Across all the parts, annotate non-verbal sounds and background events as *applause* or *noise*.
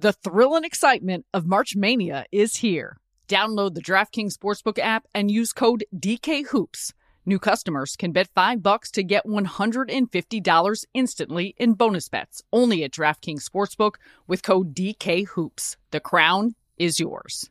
The thrill and excitement of March Mania is here. Download the DraftKings Sportsbook app and use code DKHOOPS. New customers can bet 5 bucks to get $150 instantly in bonus bets only at DraftKings Sportsbook with code DKHOOPS. The crown is yours.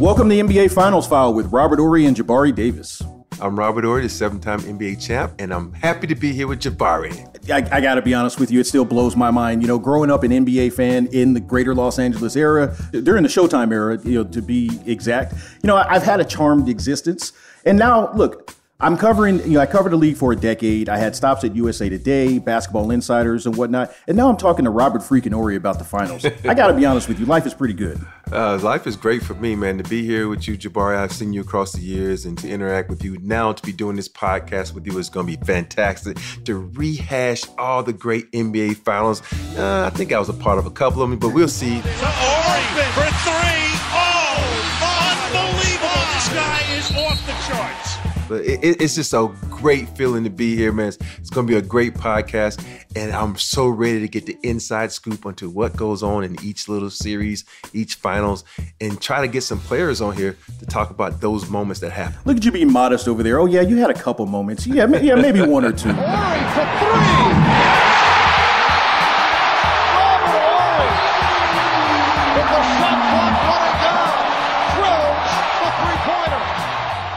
Welcome to NBA Finals File with Robert Horry and Jabari Davis. I'm Robert Horry, the seven-time NBA champ, and I'm happy to be here with Jabari. I, I got to be honest with you, it still blows my mind. You know, growing up an NBA fan in the greater Los Angeles era, during the Showtime era, you know, to be exact, you know, I've had a charmed existence. And now, look, I'm covering, you know, I covered the league for a decade. I had stops at USA Today, Basketball Insiders, and whatnot. And now I'm talking to Robert freaking Horry about the finals. I got to be honest with you, life is pretty good. Uh, life is great for me, man. To be here with you, Jabari, I've seen you across the years, and to interact with you now, to be doing this podcast with you is going to be fantastic. To rehash all the great NBA finals, uh, I think I was a part of a couple of them, but we'll see. But it, it's just a great feeling to be here, man. It's, it's going to be a great podcast, and I'm so ready to get the inside scoop onto what goes on in each little series, each finals, and try to get some players on here to talk about those moments that happen. Look at you being modest over there. Oh yeah, you had a couple moments. Yeah, yeah, maybe one or two.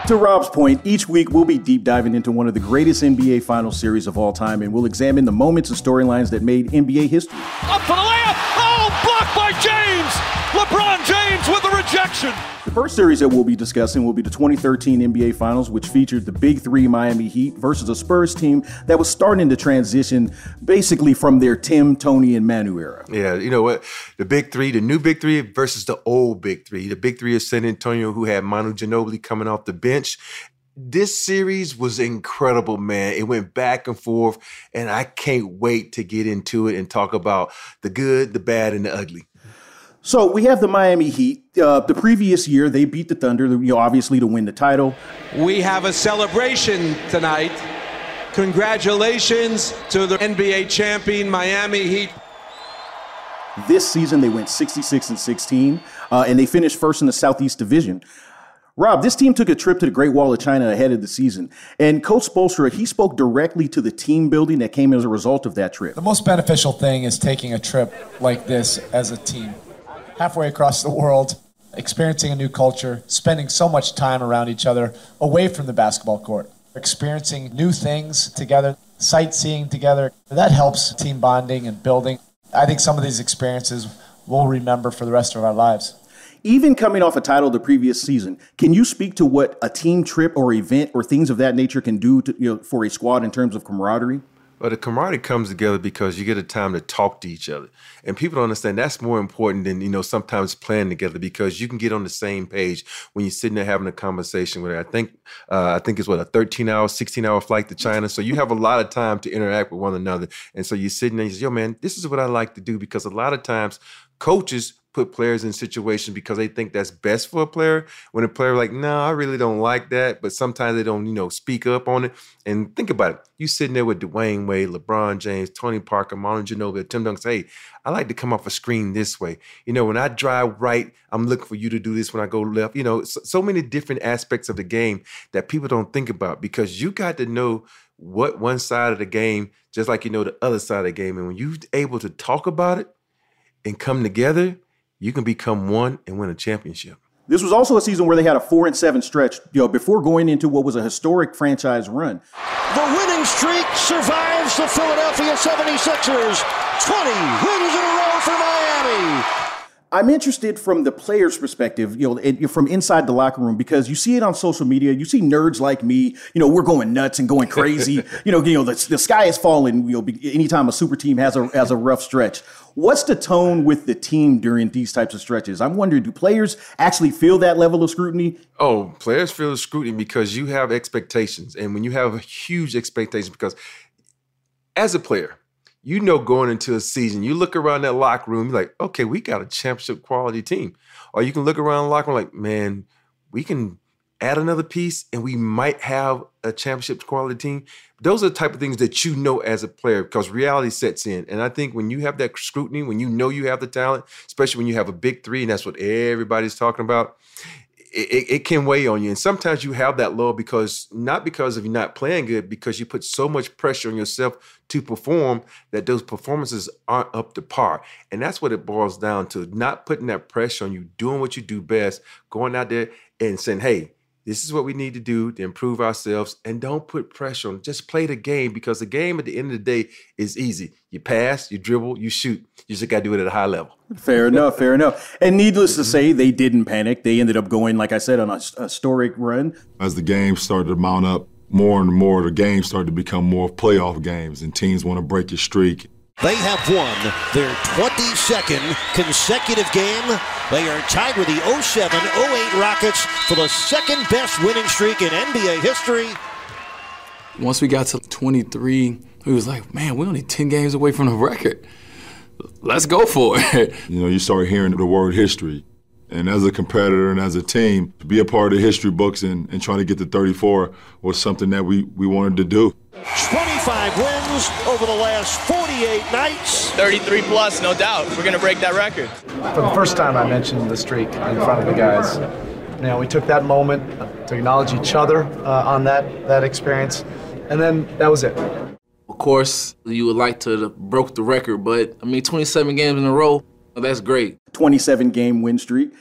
To Rob's point, each week we'll be deep diving into one of the greatest NBA final series of all time, and we'll examine the moments and storylines that made NBA history. Up for the layup. Oh, blocked by James. LeBron James with the rejection. First series that we'll be discussing will be the 2013 NBA Finals, which featured the Big Three Miami Heat versus a Spurs team that was starting to transition basically from their Tim, Tony, and Manu era. Yeah, you know what? The Big Three, the new Big Three versus the old Big Three. The Big Three is San Antonio, who had Manu Ginobili coming off the bench. This series was incredible, man. It went back and forth, and I can't wait to get into it and talk about the good, the bad, and the ugly. So we have the Miami Heat. Uh, the previous year, they beat the Thunder, you know, obviously to win the title. We have a celebration tonight. Congratulations to the NBA champion Miami Heat. This season, they went 66 and 16, uh, and they finished first in the Southeast Division. Rob, this team took a trip to the Great Wall of China ahead of the season, and Coach Spoelstra he spoke directly to the team building that came as a result of that trip. The most beneficial thing is taking a trip like this as a team halfway across the world, experiencing a new culture, spending so much time around each other, away from the basketball court, experiencing new things together, sightseeing together. That helps team bonding and building. I think some of these experiences we'll remember for the rest of our lives. Even coming off a title the previous season, can you speak to what a team trip or event or things of that nature can do to, you know, for a squad in terms of camaraderie? Well, the camaraderie comes together because you get a time to talk to each other. And people don't understand that's more important than, you know, sometimes playing together because you can get on the same page when you're sitting there having a conversation with her. I think uh, I think it's what a 13 hour, 16 hour flight to China. So you have a lot of time to interact with one another. And so you're sitting there and you say, yo, man, this is what I like to do because a lot of times coaches put players in situations because they think that's best for a player. When a player like, no, nah, I really don't like that, but sometimes they don't, you know, speak up on it. And think about it. You sitting there with Dwyane Wade, LeBron James, Tony Parker, Manu Ginobili, Tim Duncan. Hey, I like to come off a screen this way. You know, when I drive right, I'm looking for you to do this when I go left. You know, so, so many different aspects of the game that people don't think about because you got to know what one side of the game, just like you know the other side of the game. And when you're able to talk about it and come together, you can become one and win a championship. This was also a season where they had a four and seven stretch, you know, before going into what was a historic franchise run. The winning streak survives the Philadelphia 76ers. 20 wins in a row for Miami. I'm interested from the player's perspective, you know, it, from inside the locker room because you see it on social media. You see nerds like me, you know, we're going nuts and going crazy. *laughs* you know, you know, the, the sky is falling. You know, anytime a super team has a has a rough stretch. What's the tone with the team during these types of stretches? I'm wondering, do players actually feel that level of scrutiny? Oh, players feel the scrutiny because you have expectations, and when you have a huge expectation, because as a player you know going into a season, you look around that locker room, you're like, okay, we got a championship quality team. Or you can look around the locker room like, man, we can add another piece and we might have a championship quality team. Those are the type of things that you know as a player because reality sets in. And I think when you have that scrutiny, when you know you have the talent, especially when you have a big three, and that's what everybody's talking about, it, it, can weigh on you. And sometimes you have that low because not because of you not playing good, because you put so much pressure on yourself to perform that those performances aren't up to par. And that's what it boils down to. Not putting that pressure on you, doing what you do best, going out there and saying, hey, this is what we need to do to improve ourselves and don't put pressure on just play the game because the game at the end of the day is easy. You pass you dribble you shoot. You just got to do it at a high level. Fair enough fair enough. And needless to mm-hmm. say they didn't panic. They ended up going like i said on a, a historic run. As the game started to mount up more and more the games started to become more playoff games and teams want to break your streak they have won their 22nd consecutive game. They are tied with the 07 08 Rockets for the second best winning streak in NBA history. Once we got to 23, we was like, man, we're only 10 games away from the record. Let's go for it. You know, you start hearing the word history. And as a competitor and as a team, to be a part of the history books and, and trying to get to 34 was something that we, we wanted to do. 25 wins over the last 48 nights. 33 plus, no doubt. We're going to break that record. For the first time, I mentioned the streak in front of the guys. You know, we took that moment to acknowledge each other uh, on that, that experience, and then that was it. Of course, you would like to have broke the record, but I mean, 27 games in a row, that's great. 27 game win streak.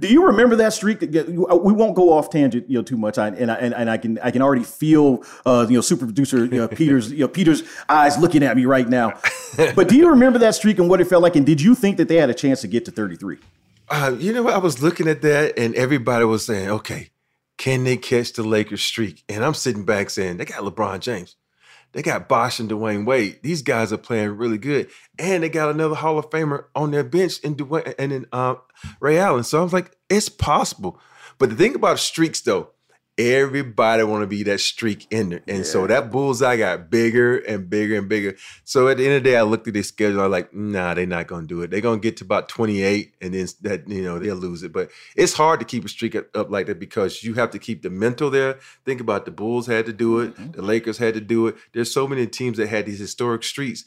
Do you remember that streak? Uh, we won't go off tangent, you know, too much. I, and I, and, and I can I can already feel, uh, you know, super producer you know, *laughs* Peter's you know Peter's eyes looking at me right now. *laughs* but do you remember that streak and what it felt like? And did you think that they had a chance to get to 33? Uh, you know, I was looking at that, and everybody was saying, "Okay, can they catch the Lakers streak?" And I'm sitting back saying, "They got LeBron James." They got Bosh and Dwyane Wade. These guys are playing really good, and they got another Hall of Famer on their bench in Dwyane and in uh, Ray Allen. So I was like, it's possible. But the thing about streaks, though, everybody want to be that streak ender. And yeah. so that bullseye got bigger and bigger and bigger. So at the end of the day, I looked at their schedule. I'm like, nah, they're not going to do it. They're going to get to about 28 and then that, you know, they'll lose it. But it's hard to keep a streak up like that because you have to keep the mental there. Think about the Bulls had to do it. Mm-hmm. The Lakers had to do it. There's so many teams that had these historic streaks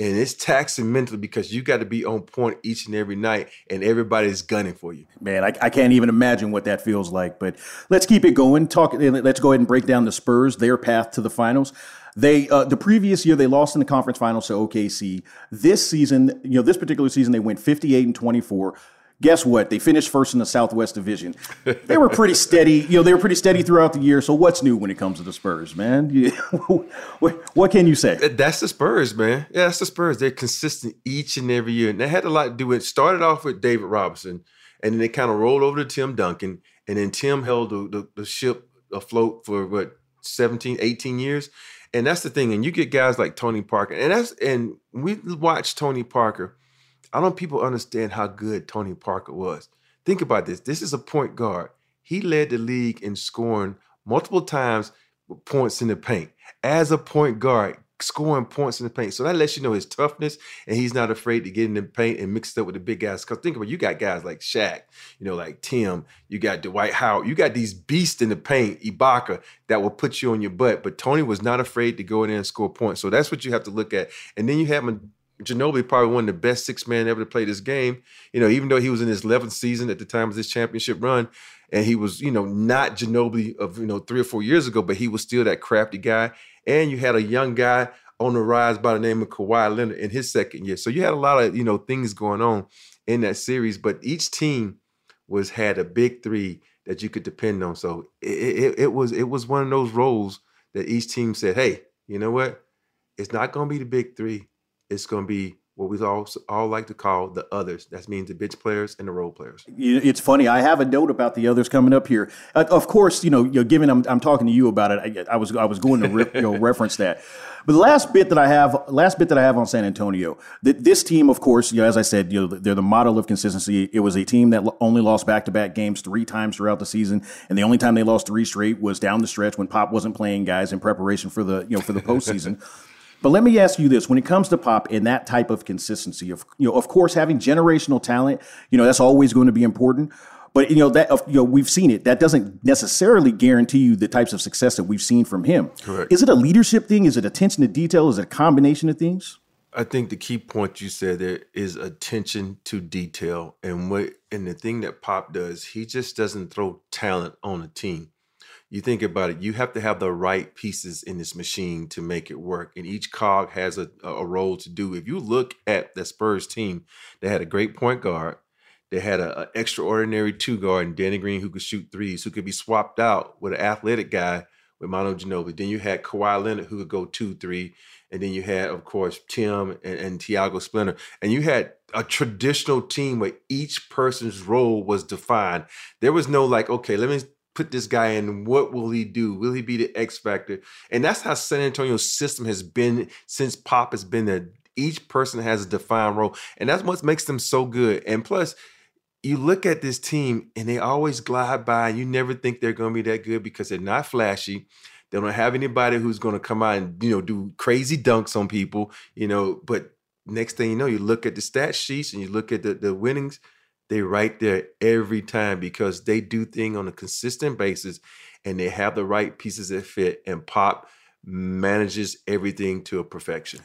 and it's taxing mentally because you got to be on point each and every night and everybody's gunning for you. Man I, I, can't even imagine what that feels like but let's keep it going. Talk let's go ahead and break down the spurs their path to the finals. They uh, the previous year they lost in the conference finals to okc this season you know this particular season they went 58 and 24 guess what? They finished first in the Southwest Division. They were pretty steady. You know, they were pretty steady throughout the year. So what's new when it comes to the Spurs, man? *laughs* what can you say? That's the Spurs, man. Yeah, that's the Spurs. They're consistent each and every year, and that had a lot to do with. It started off with David Robinson, and then they kind of rolled over to Tim Duncan, and then Tim held the, the, the ship afloat for what 17, 18 years. And that's the thing. And you get guys like Tony Parker, and that's and we watch Tony Parker. I don't people understand how good Tony Parker was. Think about this. This is a point guard. He led the league in scoring multiple times points in the paint as a point guard, scoring points in the paint. So that lets you know his toughness, and he's not afraid to get in the paint and mix it up with the big guys. Because think about it, you got guys like Shaq, you know, like Tim, you got Dwight Howard, you got these beasts in the paint, Ibaka, that will put you on your butt. But Tony was not afraid to go in there and score points. So that's what you have to look at. And then you have Ginobili, probably one of the best six men ever to play this game. You know, even though he was in his 11th season at the time of this championship run, and he was, you know, not Ginobili of, you know, three or four years ago, but he was still that crafty guy. And you had a young guy on the rise by the name of Kawhi Leonard in his second year. So you had a lot of, you know, things going on in that series, but each team was had a big three that you could depend on. So it, it, it was it was one of those roles that each team said, hey, you know what? It's not going to be the big three. It's going to be what we all all like to call the others. That means the bitch players and the role players. It's funny. I have a note about the others coming up here. Uh, of course, you know, you know, given I'm, I'm talking to you about it, I, I was I was going to re, you know, *laughs* reference that. But the last bit that I have, last bit that I have on San Antonio, that this team, of course, you know, as I said, you know, they're the model of consistency. It was a team that only lost back to back games three times throughout the season, and the only time they lost three straight was down the stretch when Pop wasn't playing guys in preparation for the you know for the postseason. *laughs* But let me ask you this: when it comes to pop and that type of consistency, of you know, of course, having generational talent, you know, that's always going to be important. But you know that you know we've seen it. That doesn't necessarily guarantee you the types of success that we've seen from him. Correct. Is it a leadership thing? Is it attention to detail? Is it a combination of things? I think the key point you said there is attention to detail, and what and the thing that Pop does, he just doesn't throw talent on a team you think about it, you have to have the right pieces in this machine to make it work. And each cog has a, a role to do. If you look at the Spurs team, they had a great point guard. They had an extraordinary two guard in Danny Green who could shoot threes, who could be swapped out with an athletic guy with Manu Ginobili. Then you had Kawhi Leonard who could go two, three. And then you had, of course, Tim and, and Tiago Splitter. And you had a traditional team where each person's role was defined. There was no like, okay, let me put this guy in? What will he do? Will he be the X factor? And that's how San Antonio's system has been since Pop has been there. Each person has a defined role, and that's what makes them so good. And plus, you look at this team and they always glide by, and you never think they're going to be that good because they're not flashy. They don't have anybody who's going to come out and you know do crazy dunks on people, you know. But next thing you know, you look at the stat sheets and you look at the the winnings they right there every time because they do thing on a consistent basis and they have the right pieces that fit and pop manages everything to a perfection.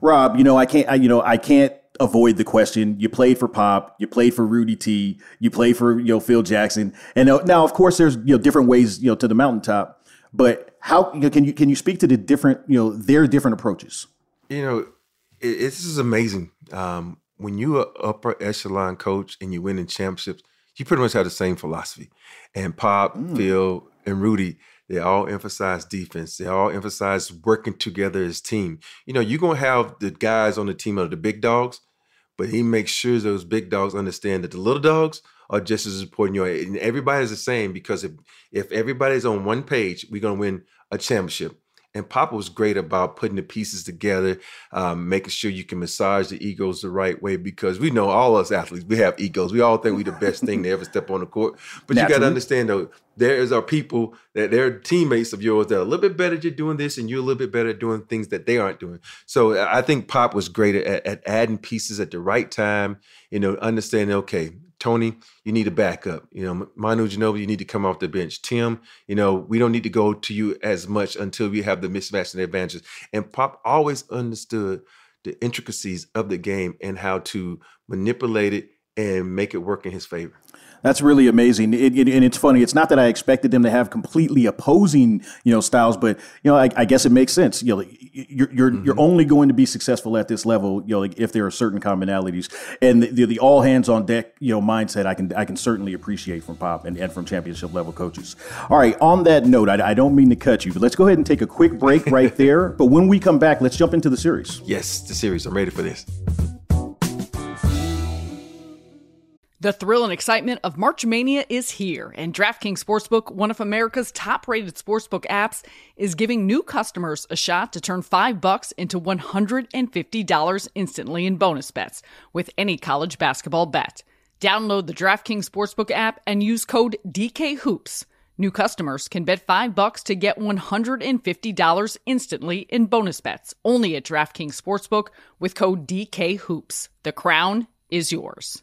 Rob you know i can't I, you know i can't avoid the question you played for pop you played for rudy t you played for you know phil jackson and now of course there's you know different ways you know to the mountaintop but how you know, can you can you speak to the different you know their different approaches? You know it, this is amazing. Um, when you're an upper echelon coach and you win in championships, you pretty much have the same philosophy. And Pop, mm. Phil, and Rudy, they all emphasize defense. They all emphasize working together as a team. You know, you're gonna have the guys on the team of the big dogs, but he makes sure those big dogs understand that the little dogs are just as important. You and everybody's the same because if if everybody's on one page, we're gonna win a championship. And Papa was great about putting the pieces together, um, making sure you can massage the egos the right way because we know all us athletes, we have egos. We all think we're the best thing to ever step on the court. But Naturally. you got to understand though, there is our people that they're teammates of yours that are a little bit better at doing this and you're a little bit better at doing things that they aren't doing. So I think Pop was great at, at adding pieces at the right time, you know, understanding, okay, Tony, you need a backup. You know, Manu Ginobili, you need to come off the bench. Tim, you know, we don't need to go to you as much until we have the mismatch and advantages. And Pop always understood the intricacies of the game and how to manipulate it and make it work in his favor. That's really amazing, it, it, and it's funny. It's not that I expected them to have completely opposing, you know, styles, but you know, I, I guess it makes sense. You know, you're you're, mm-hmm. you're only going to be successful at this level, you know, like if there are certain commonalities, and the, the, all hands on deck, you know, mindset. I can I can certainly appreciate from Pop and, and from championship level coaches. All right, on that note, I, I don't mean to cut you, but let's go ahead and take a quick break right there. *laughs* But when we come back, let's jump into the series. Yes, the series. I'm ready for this. The thrill and excitement of March Mania is here, and DraftKings Sportsbook, one of America's top-rated sportsbook apps, is giving new customers a shot to turn 5 bucks into $150 instantly in bonus bets with any college basketball bet. Download the DraftKings Sportsbook app and use code DKHOOPS. New customers can bet 5 bucks to get $150 instantly in bonus bets only at DraftKings Sportsbook with code DKHOOPS. The crown is yours.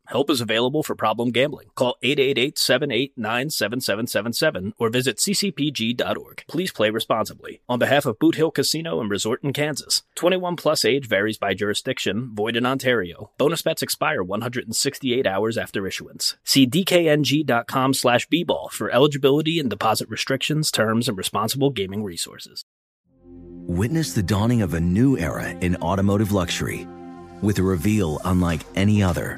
help is available for problem gambling. Call 888 789 7777 or visit ccpg.org. Please play responsibly. On behalf of Boot Hill Casino and Resort in Kansas, 21 plus age varies by jurisdiction, void in Ontario. Bonus bets expire 168 hours after issuance. See DKNG.com slash B ball for eligibility and deposit restrictions, terms, and responsible gaming resources. Witness the dawning of a new era in automotive luxury with a reveal unlike any other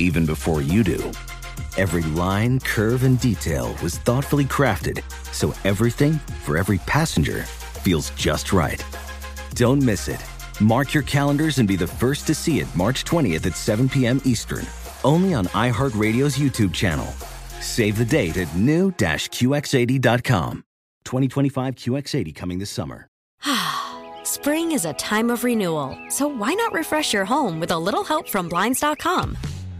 even before you do. Every line, curve, and detail was thoughtfully crafted so everything for every passenger feels just right. Don't miss it. Mark your calendars and be the first to see it March 20th at 7 p.m. Eastern, only on iHeartRadio's YouTube channel. Save the date at new-QX80.com. 2025 QX80 coming this summer. *sighs* Spring is a time of renewal, so why not refresh your home with a little help from Blinds.com?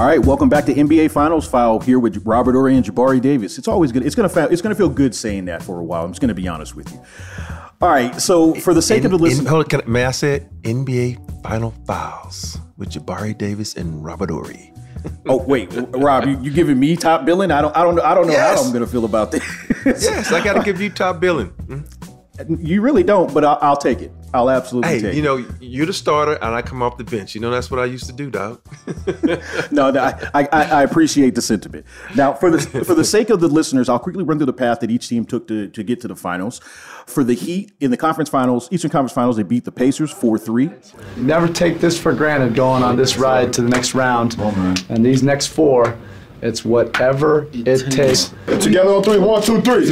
All right, welcome back to NBA Finals File here with Robert Horry and Jabari Davis. It's always good. It's gonna fa- it's gonna feel good saying that for a while. I'm just gonna be honest with you. All right, so for the sake in, of the listen, in, hold on, may I say it? NBA Final Files with Jabari Davis and Robert Horry. oh wait, Rob, you, you giving me top billing? I don't, I don't know, I don't know Yes. how I'm gonna feel about this. yes, I got to give you top billing. Mhm. *laughs* You really don't, but I'll, I'll take it. I'll absolutely Hey, take you it. know, you're the starter, and I come off the bench. You know, that's what I used to do, dog. *laughs* no, no, I, I, I appreciate the sentiment. Now, for the for the sake of the listeners, I'll quickly run through the path that each team took to, to get to the finals. For the Heat in the conference finals, Eastern Conference Finals, they beat the Pacers four three. Never take this for granted going on this ride to the next round. And these next four, it's whatever it takes. Together on three. One, two, three.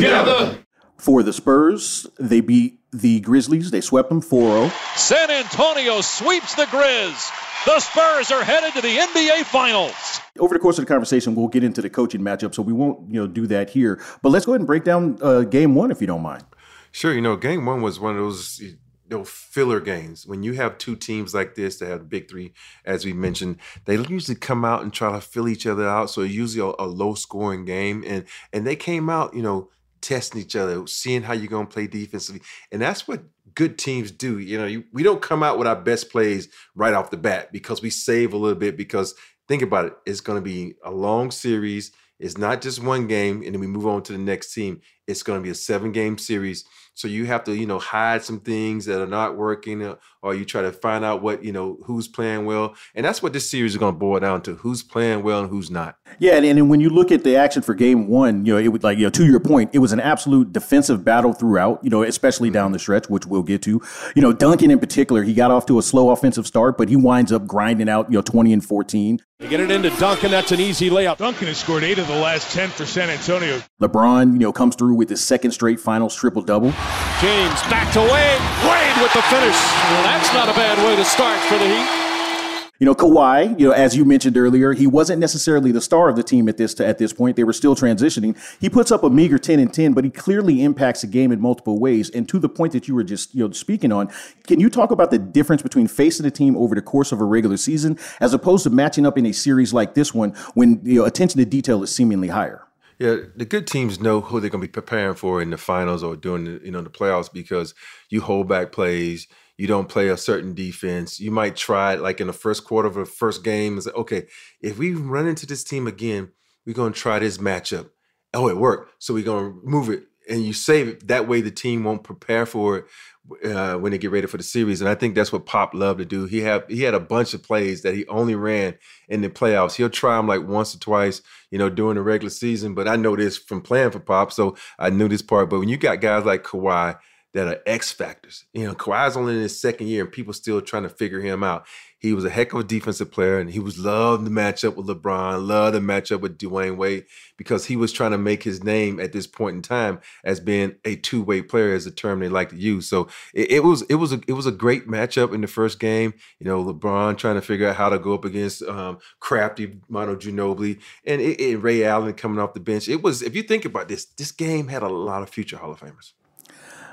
For the Spurs, they beat the Grizzlies. They swept them 4-0. San Antonio sweeps the Grizz. The Spurs are headed to the NBA Finals. Over the course of the conversation, we'll get into the coaching matchup, so we won't you know do that here. But let's go ahead and break down uh, game one, if you don't mind. Sure, you know, game one was one of those you know, filler games. When you have two teams like this that have the big three, as we mentioned, they usually come out and try to fill each other out. So it's usually a, a low scoring game. And and they came out, you know, testing each other, seeing how you're gonna play defensively. And that's what good teams do. You know, you, we don't come out with our best plays right off the bat because we save a little bit because think about it, it's gonna be a long series. It's not just one game and then we move on to the next team. It's going to be a seven game series. So you have to, you know, hide some things that are not working, uh, or you try to find out what, you know, who's playing well. And that's what this series is going to boil down to: who's playing well and who's not. Yeah, and, and when you look at the action for Game One, you know, it was like, you know, to your point, it was an absolute defensive battle throughout. You know, especially down the stretch, which we'll get to. You know, Duncan in particular, he got off to a slow offensive start, but he winds up grinding out, you know, twenty and fourteen. You get it into Duncan. That's an easy layup. Duncan has scored eight of the last 10 for San Antonio. LeBron, you know, comes through with his second straight finals triple double. James back to Wade. Wade with the finish. Well, that's not a bad way to start for the Heat. You know, Kawhi, you know, as you mentioned earlier, he wasn't necessarily the star of the team at this at this point. They were still transitioning. He puts up a meager 10 and 10, but he clearly impacts the game in multiple ways. And to the point that you were just, you know, speaking on, can you talk about the difference between facing a team over the course of a regular season as opposed to matching up in a series like this one when, you know, attention to detail is seemingly higher? Yeah, the good teams know who they're going to be preparing for in the finals or during the, you know the playoffs because you hold back plays, you don't play a certain defense. You might try it like in the first quarter of the first game and say, okay, if we run into this team again, we're going to try this matchup. Oh, it worked. So we're going to move it and you save it. That way the team won't prepare for it uh, when they get ready for the series. And I think that's what Pop loved to do. He had he had a bunch of plays that he only ran in the playoffs. He'll try them like once or twice, you know, during the regular season. But I know this from playing for Pop, so I knew this part. But when you got guys like Kawhi that are X factors, you know, Kawhi's only in his second year and people still trying to figure him out. He was a heck of a defensive player, and he was loved to match up with LeBron, loved to match up with Dwyane Wade because he was trying to make his name at this point in time as being a two way player, as a term they like to use. So it, it, was it was a it was a great matchup in the first game. You know, LeBron trying to figure out how to go up against um, crafty Manu Ginobili and, it, and Ray Allen coming off the bench. It was if you think about this, this game had a lot of future Hall of Famers.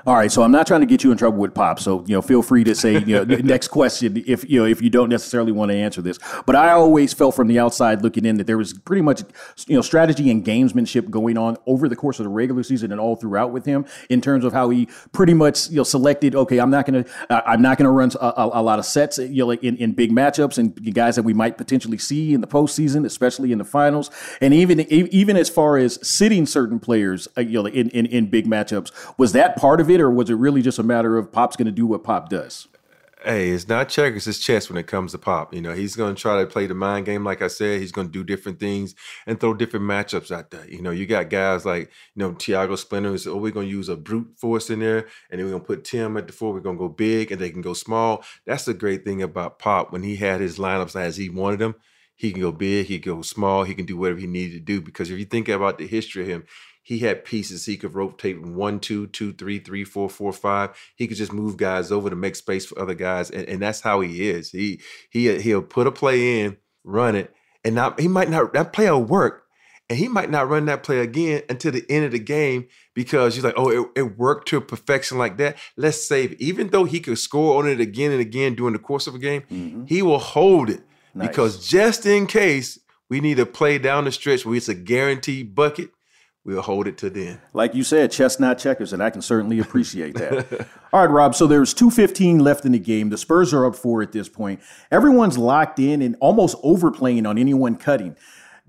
All right, so I'm not trying to get you in trouble with Pop, so you know, feel free to say you know, *laughs* next question if you know if you don't necessarily want to answer this. But I always felt from the outside looking in that there was pretty much you know strategy and gamesmanship going on over the course of the regular season and all throughout with him in terms of how he pretty much you know selected. Okay, I'm not gonna uh, I'm not gonna run a, a, a, lot of sets you know in, in big matchups and guys that we might potentially see in the postseason, especially in the finals, and even even as far as sitting certain players uh, you know in, in in big matchups. Was that part of it? Or was it really just a matter of Pop's going to do what Pop does? Hey, it's not checkers, it's chess when it comes to Pop. You know, he's going to try to play the mind game, like I said. He's going to do different things and throw different matchups out there. You know, you got guys like, you know, Tiago Splitter who said, oh, we're going to use a brute force in there, and then we're going to put Tim at the four. We're going to go big, and they can go small. That's the great thing about Pop. When he had his lineups as he wanted them, he can go big, he can go small, he can do whatever he needed to do. Because if you think about the history of him, he had pieces he could rotate one, two, two, three, three, four, four, five. He could just move guys over to make space for other guys, and, and that's how he is. He he he'll put a play in, run it, and not he might not that play will work, and he might not run that play again until the end of the game because he's like, oh, it, it worked to perfection like that. Let's save it. Even though he could score on it again and again during the course of a game, mm-hmm. he will hold it nice. because just in case we need a play down the stretch where it's a guaranteed bucket we'll hold it to then. Like you said, chestnut checkers, and I can certainly appreciate that. *laughs* All right, Rob. So there's 2.15 left in the game. The Spurs are up four at this point. Everyone's locked in and almost overplaying on anyone cutting.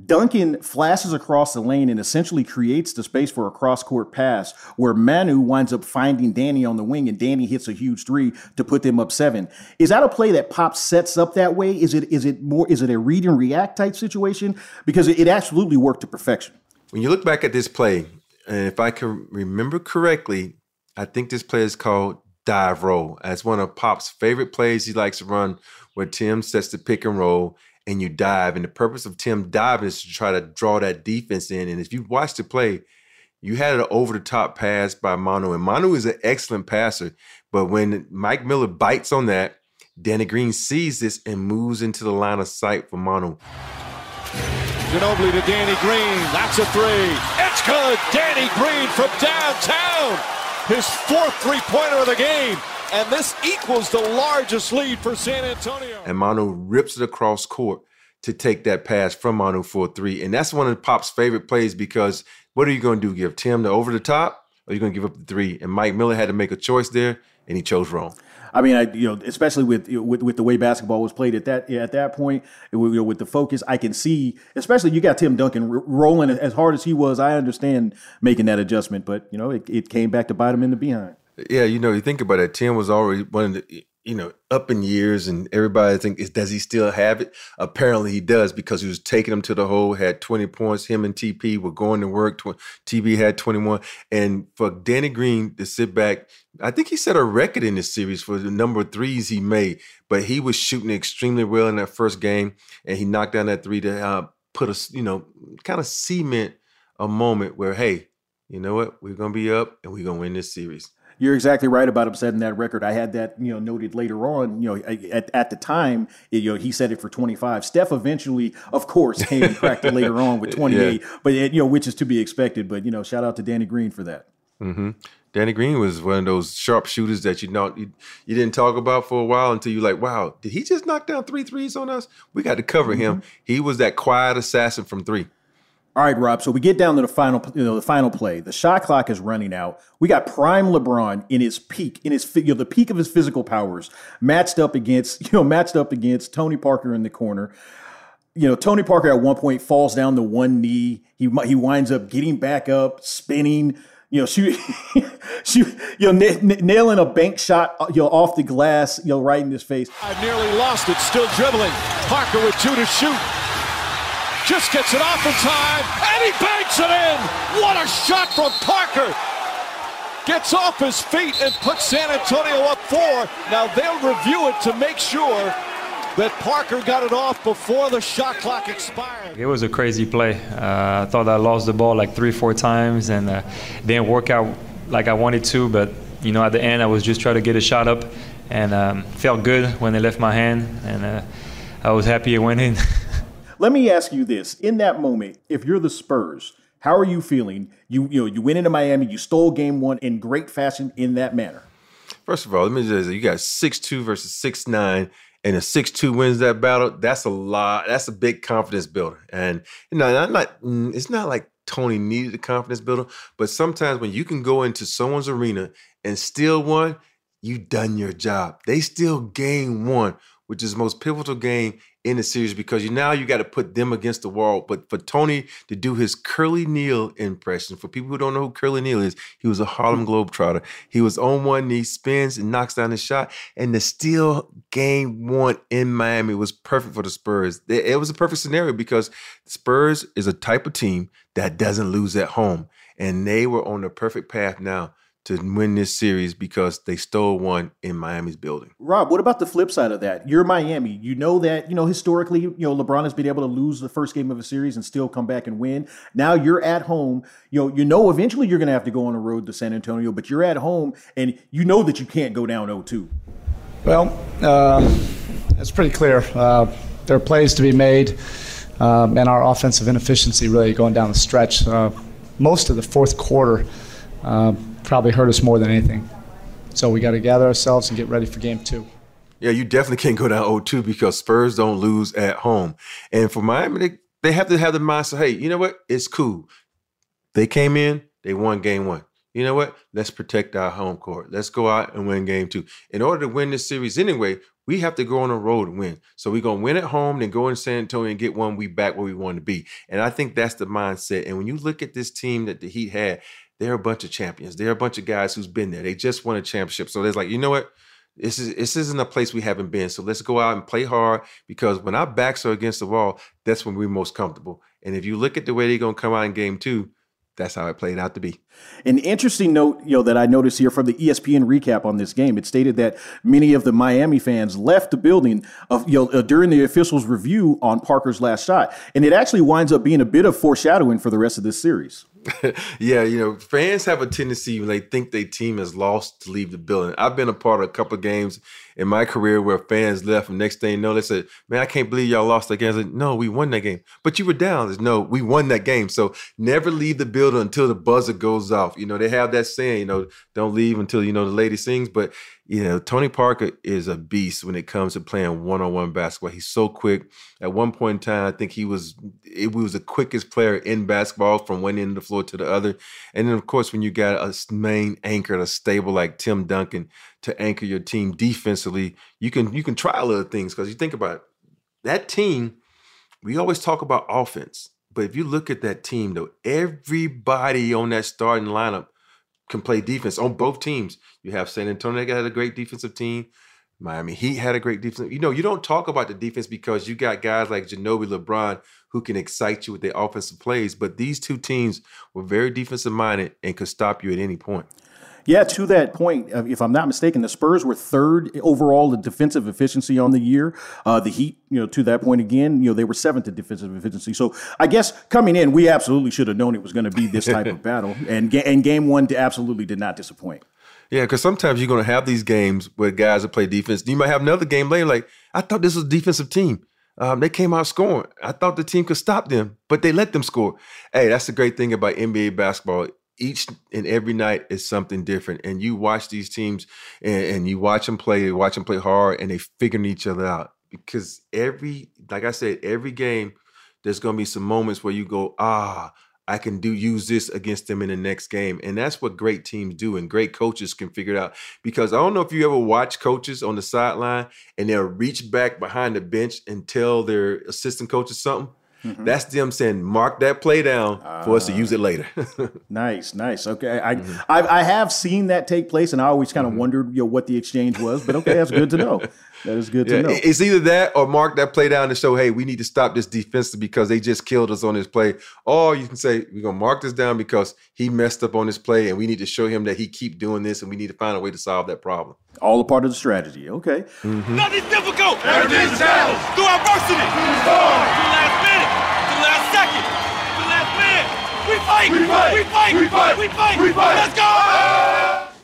Duncan flashes across the lane and essentially creates the space for a cross court pass where Manu winds up finding Danny on the wing and Danny hits a huge three to put them up seven. Is that a play that Pop sets up that way? Is it is it more is it a read and react type situation? Because it, it absolutely worked to perfection when you look back at this play, and if I can remember correctly, I think this play is called dive roll. As one of Pop's favorite plays he likes to run, where Tim sets the pick and roll and you dive. And the purpose of Tim diving is to try to draw that defense in. And if you watch the play, you had an over the top pass by Manu, and Manu is an excellent passer. But when Mike Miller bites on that, Danny Green sees this and moves into the line of sight for Manu. Ginobili to Danny Green. That's a three. It's good. Danny Green from downtown. His fourth three pointer of the game. And this equals the largest lead for San Antonio. And Manu rips it across court to take that pass from Manu for three. And that's one of Pop's favorite plays because what are you going to do? Give Tim the over the top or are you going to give up the three? And Mike Miller had to make a choice there, and he chose wrong. I mean, I you know, especially with with, with the way basketball was played at that at that point, you know, with the focus, I can see. Especially you got Tim Duncan rolling as hard as he was. I understand making that adjustment, but you know, it, it came back to bite him in the behind. Yeah, you know, you think about it. Tim was already one of the you know, up in years, and everybody think is does he still have it? Apparently, he does because he was taking them to the hole. Had twenty points. Him and TP were going to work. TP had twenty one, and for Danny Green to sit back, I think he set a record in this series for the number of threes he made. But he was shooting extremely well in that first game, and he knocked down that three to uh, put us, you know, kind of cement a moment where, hey, you know what, we're gonna be up and we're gonna win this series you're exactly right about him setting that record. I had that, you know, noted later on. You know, at, at the time, it, you know, he set it for 25. Steph eventually, of course, came and cracked it later on with *laughs* 28. Yeah. But it, you know, which is to be expected. But you know, shout out to Danny Green for that. Mm-hmm. Danny Green was one of those sharpshooters that you know you, you, didn't talk about for a while until you're like, wow, did he just knock down three threes on us? We got to cover mm-hmm. him. He was that quiet assassin from three. All right, Rob. So we get down to the final, you know, the final play. The shot clock is running out. We got prime LeBron in his peak, in his you know, the peak of his physical powers, matched up against, *laughs* you know, matched up against Tony Parker in the corner. You know, Tony Parker at one point falls down to one knee. He he winds up getting back up, spinning. You know, *laughs* shoot, shoot, you know, n- n- nailing a bank shot, uh, you know, off the glass, you know, right in his face. I've nearly lost it. Still dribbling. Parker with two to shoot. Just gets it off in time, and he banks it in. What a shot from Parker. Gets off his feet and puts San Antonio up four. Now they'll review it to make sure that Parker got it off before the shot clock expired. It was a crazy play. Uh, I thought I lost the ball like three, four times and uh, didn't work out like I wanted to. But you know, at the end, I was just trying to get a shot up, and um, felt good when it left my hand, and uh, I was happy it went in. *laughs* Let me ask you this: in that moment, if you're the Spurs, how are you feeling? You you know you went into Miami, you stole Game One in great fashion in that manner. First of all, let me just say, you got six two versus six nine, and a six two wins that battle. That's a lot. That's a big confidence builder. And you know, I'm not. Mm, it's not like Tony needed a confidence builder, but sometimes when you can go into someone's arena and steal one, you've done your job. They still gain one, which is the most pivotal game in the series because you now you got to put them against the wall. But for Tony to do his Curly Neal impression, for people who don't know who Curly Neal is, he was a Harlem Globetrotter. He was on one knee, spins and knocks down the shot, and the steal game one in Miami was perfect for the Spurs. It was a perfect scenario because Spurs is a type of team that doesn't lose at home, and they were on the perfect path now to win this series because they stole one in Miami's building. Rob, what about the flip side of that? You're Miami. You know that, you know, historically, you know, LeBron has been able to lose the first game of a series and still come back and win. Now you're at home. You know, you know eventually you're going to have to go on the road to San Antonio, but you're at home and you know that you can't go down 0-2. Well, uh, it's pretty clear. Uh, there are plays to be made, um, and our offensive inefficiency really going down the stretch. Uh, most of the fourth quarter, uh, probably hurt us more than anything. So we got to gather ourselves and get ready for game two. Yeah, you definitely can't go down 0-2 because Spurs don't lose at home. And for Miami, they, they have to have the mindset, hey, you know what? It's cool. They came in, they won game one. You know what? Let's protect our home court. Let's go out and win game two. In order to win this series anyway, we have to go on the road and win. So we're gonna win at home, then go in San Antonio and get one. We back where we want to be. And I think that's the mindset. And when you look at this team that the Heat had, they're a bunch of champions. They're a bunch of guys who's been there. They just won a championship. So there's like, you know what? This is this isn't a place we haven't been. So let's go out and play hard because when our backs are against the wall, that's when we're most comfortable. And if you look at the way they're gonna come out in game two, that's how it played out to be. An interesting note, you know, that I noticed here from the ESPN recap on this game, it stated that many of the Miami fans left the building of, you know, during the officials' review on Parker's last shot, and it actually winds up being a bit of foreshadowing for the rest of this series. *laughs* yeah, you know, fans have a tendency when they think their team has lost to leave the building. I've been a part of a couple of games in my career where fans left, and next thing you know, they said, "Man, I can't believe y'all lost that game." I said, "No, we won that game, but you were down." Said, no, we won that game. So never leave the building until the buzzer goes off. You know, they have that saying, you know, don't leave until you know the lady sings, but you know, Tony Parker is a beast when it comes to playing one-on-one basketball. He's so quick. At one point in time, I think he was it was the quickest player in basketball from one end of the floor to the other. And then, of course, when you got a main anchor, a stable like Tim Duncan to anchor your team defensively. You can you can try a little things because you think about it, that team. We always talk about offense, but if you look at that team, though, everybody on that starting lineup can play defense on both teams. You have San Antonio that had a great defensive team. Miami Heat had a great defense. You know, you don't talk about the defense because you got guys like Ginobili, LeBron who can excite you with their offensive plays. But these two teams were very defensive minded and could stop you at any point. Yeah, to that point, uh, if I'm not mistaken, the Spurs were third overall in defensive efficiency on the year. Uh, the Heat, you know, to that point again, you know, they were seventh in defensive efficiency. So I guess coming in, we absolutely should have known it was going to be this type of *laughs* battle, and and game one absolutely did not disappoint. Yeah, because sometimes you're going to have these games where guys that play defense. You might have another game later, like I thought this was a defensive team. Um, they came out scoring. I thought the team could stop them, but they let them score. Hey, that's the great thing about NBA basketball each and every night is something different. And you watch these teams and, and you watch them play, watch them play hard, and they figuring each other out. Because every, like I said, every game, there's gonna be some moments where you go, ah, I can do use this against them in the next game. And that's what great teams do and great coaches can figure it out. Because I don't know if you ever watch coaches on the sideline and they'll reach back behind the bench and tell their assistant coaches something. Mm-hmm. That's them saying, mark that play down for uh, us to use it later. *laughs* nice, nice. Okay, I, mm-hmm. I, I have seen that take place, and I always kind of mm-hmm. wondered, you know, what the exchange was. But okay, that's good to know. *laughs* That is good yeah, to know. It's either that or mark that play down to show, hey, we need to stop this defense because they just killed us on this play. Or you can say, we're gonna mark this down because he messed up on this play, and we need to show him that he keep doing this, and we need to find a way to solve that problem. All a part of the strategy. Okay. Mm-hmm. Nothing's difficult. Everything's challenge. Through adversity. Through last minute. Through last second. Through last minute. We fight. We fight. We fight. We fight. We fight. We fight. Let's go.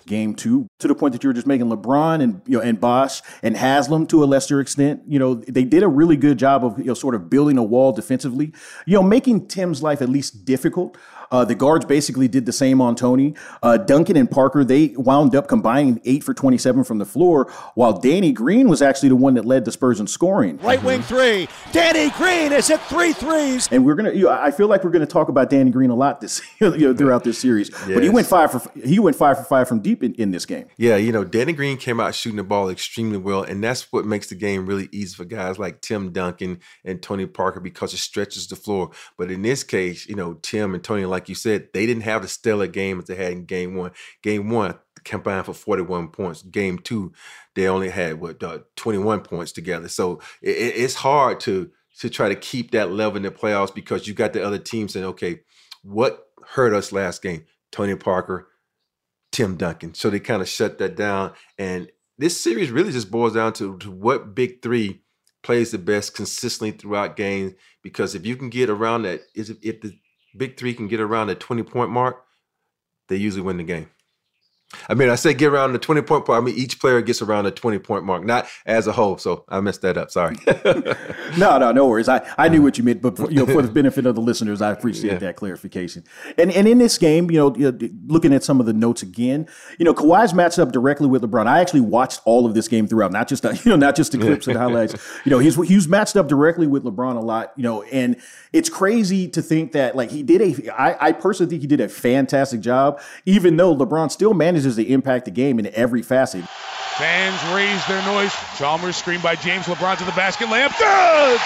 Game two, to the point that you were just making, LeBron and you know and Bosh and Haslem to a lesser extent, you know, they did a really good job of you know sort of building a wall defensively, you know, making Tim's life at least difficult. Uh, the guards basically did the same on Tony. Uh, Duncan and Parker, they wound up combining eight for 27 from the floor, while Danny Green was actually the one that led the Spurs in scoring. Right wing three. Danny Green has hit three threes. And we're gonna, you know, I feel like we're gonna talk about Danny Green a lot this, *laughs* you know, throughout this series. Yes. But he went five for he went five for five from deep in, in this game. Yeah, you know, Danny Green came out shooting the ball extremely well, and that's what makes the game really easy for guys like Tim Duncan and Tony Parker because it stretches the floor. But in this case, you know, Tim and Tony, like you said, they didn't have the stellar game as they had in game one. Game one combined for 41 points. Game two, they only had what uh, 21 points together. So it, it's hard to to try to keep that level in the playoffs because you got the other team saying, okay, what hurt us last game? Tony Parker, Tim Duncan. So they kind of shut that down. And this series really just boils down to, to what big three plays the best consistently throughout games. Because if you can get around that, is if the big three can get around the 20 point mark, they usually win the game. I mean, I said get around the 20 point point. I mean, each player gets around the 20 point mark, not as a whole. So I messed that up. Sorry. *laughs* no, no, no worries. I, I knew what you meant, but for, you know, for the benefit of the listeners, I appreciate yeah. that clarification. And and in this game, you know, looking at some of the notes again, you know, Kawhi's matched up directly with LeBron. I actually watched all of this game throughout, not just *laughs* you know, not just the clips and highlights. *laughs* You know, he's he's matched up directly with LeBron a lot. You know, and it's crazy to think that like he did a. I, I personally think he did a fantastic job, even though LeBron still managed manages to impact the game in every facet. Fans raise their noise. Chalmers screen by James LeBron to the basket layup. Good!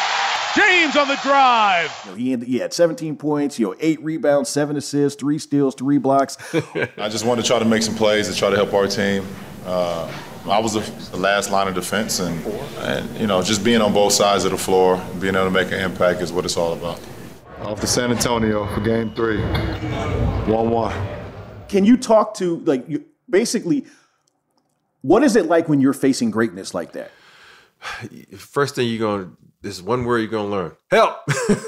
James on the drive. You know, he, had, he had 17 points, you know, eight rebounds, seven assists, three steals, three blocks. *laughs* I just wanted to try to make some plays to try to help our team. Uh, I was the last line of defense, and, and you know, just being on both sides of the floor, being able to make an impact is what it's all about. Off to San Antonio for Game Three, one-one. Can you talk to like you, basically what is it like when you're facing greatness like that? First thing you're to this one word you're to learn. Help.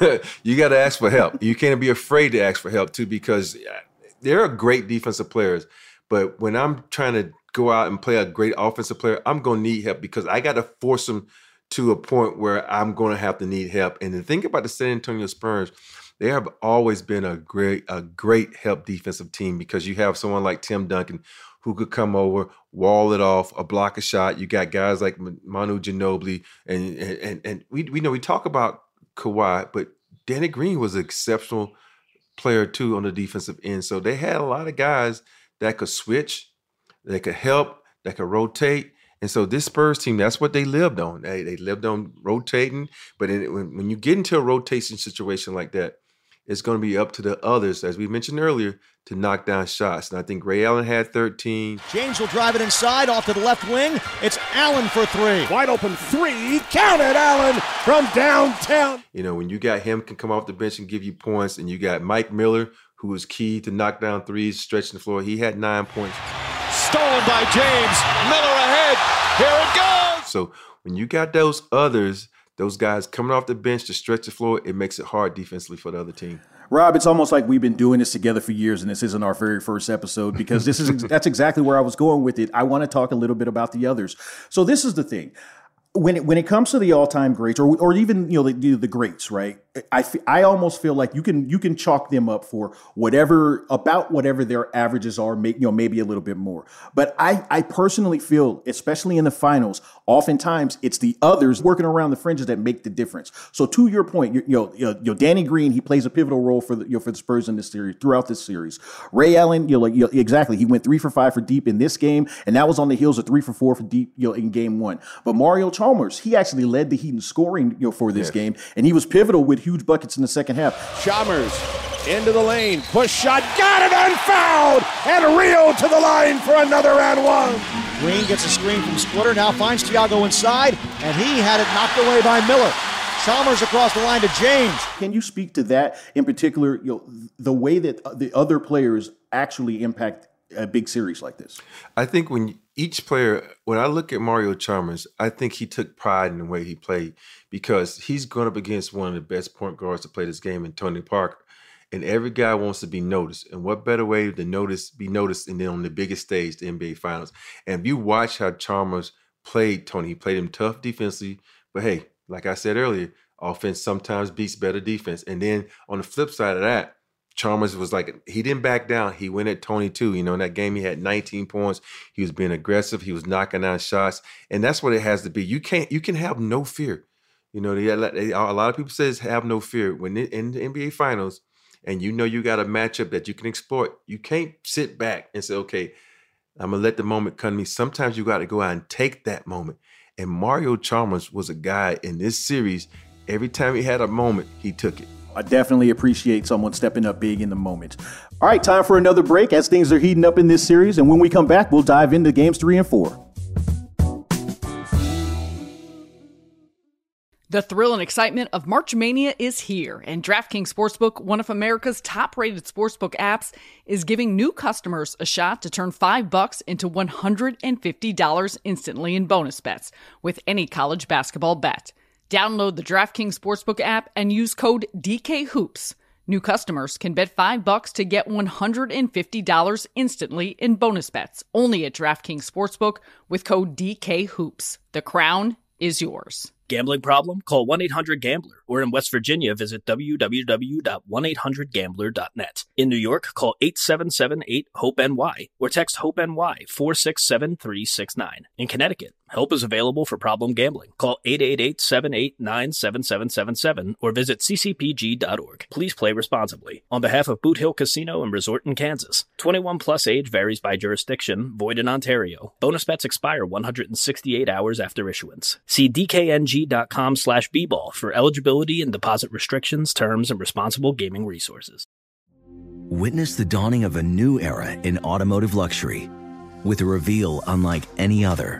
*laughs* you got to ask for help. You can't be afraid to ask for help too because there are great defensive players, but when I'm trying to go out and play a great offensive player, I'm to need help because I got to force them to a point where I'm to have to need help. And the thing about the San Antonio Spurs, they have always been a great a great help defensive team because you have someone like Tim Duncan who could come over, wall it off, a block a shot. You got guys like Manu Ginobili, and and and we we know we talk about Kawhi, but Danny Green was an exceptional player too on the defensive end. So they had a lot of guys that could switch, that could help, that could rotate. And so this Spurs team, that's what they lived on. They, they lived on rotating. But when, when you get into a rotation situation like that, it's going to be up to the others, as we mentioned earlier, to knock down shots. And I think Ray Allen had 13. James will drive it inside off to the left wing. It's Allen for three. Wide open three. Count it, Allen from downtown. You know, when you got him can come off the bench and give you points, and you got Mike Miller, who was key to knock down threes, stretching the floor. He had nine points. Stolen by James. Miller ahead. Here it goes. So when you got those others, those guys coming off the bench to stretch the floor, it makes it hard defensively for the other team. Rob, it's almost like we've been doing this together for years, and this isn't our very first episode because this is that's exactly where I was going with it. I want to talk a little bit about the others. So this is the thing when it when it comes to the all time greats, or or even you know the the greats, right? I, I almost feel like you can you can chalk them up for whatever about whatever their averages are, make, you know maybe a little bit more. But I I personally feel, especially in the finals, oftentimes it's the others working around the fringes that make the difference. So to your point, you, you know, you know Danny Green he plays a pivotal role for the you know, for the Spurs in this series throughout this series. Ray Allen, you know, like you know, exactly, he went three for five for deep in this game, and that was on the heels of three for four for deep you know in game one. But Mario Chalmers, he actually led the Heat in scoring you know for this game, and he was pivotal with huge buckets in the second half. Chalmers into the lane, push shot, got it unfouled, and Rio to the line for another and one. Green gets a screen from Splitter, now finds Tiago inside, and he had it knocked away by Miller. Chalmers across the line to James. Can you speak to that in particular? You know, the way that the other players actually impact a big series like this. I think when each player, when I look at Mario Chalmers, I think he took pride in the way he played because he's going up against one of the best point guards to play this game in Tony Parker. And every guy wants to be noticed. And what better way to notice, be noticed, and then on the biggest stage, the NBA Finals. And if you watch how Chalmers played Tony, he played him tough defensively. But hey, like I said earlier, offense sometimes beats better defense. And then on the flip side of that, Chalmers was like he didn't back down. He went at Tony too. You know, in that game he had 19 points. He was being aggressive. He was knocking down shots, and that's what it has to be. You can't. You can have no fear. You know, a lot of people says have no fear when in the NBA Finals, and you know you got a matchup that you can exploit. You can't sit back and say, okay, I'm gonna let the moment come to me. Sometimes you got to go out and take that moment. And Mario Chalmers was a guy in this series. Every time he had a moment, he took it. I definitely appreciate someone stepping up big in the moment. All right, time for another break as things are heating up in this series. And when we come back, we'll dive into games three and four. The thrill and excitement of March Mania is here, and DraftKings Sportsbook, one of America's top-rated sportsbook apps, is giving new customers a shot to turn 5 bucks into $150 instantly in bonus bets with any college basketball bet. Download the DraftKings Sportsbook app and use code DKHOOPS. New customers can bet 5 bucks to get $150 instantly in bonus bets only at DraftKings Sportsbook with code DKHOOPS. The crown is yours. Gambling problem? Call 1 800 Gambler. Or in West Virginia, visit www.1800Gambler.net. In New York, call 877 8 HOPE NY or text HOPE NY 467 369. In Connecticut, help is available for problem gambling. Call 888 789 7777 or visit ccpg.org. Please play responsibly. On behalf of Boot Hill Casino and Resort in Kansas, 21 plus age varies by jurisdiction, void in Ontario. Bonus bets expire 168 hours after issuance. See DKNG.com slash B-ball for eligibility and deposit restrictions, terms, and responsible gaming resources. Witness the dawning of a new era in automotive luxury with a reveal unlike any other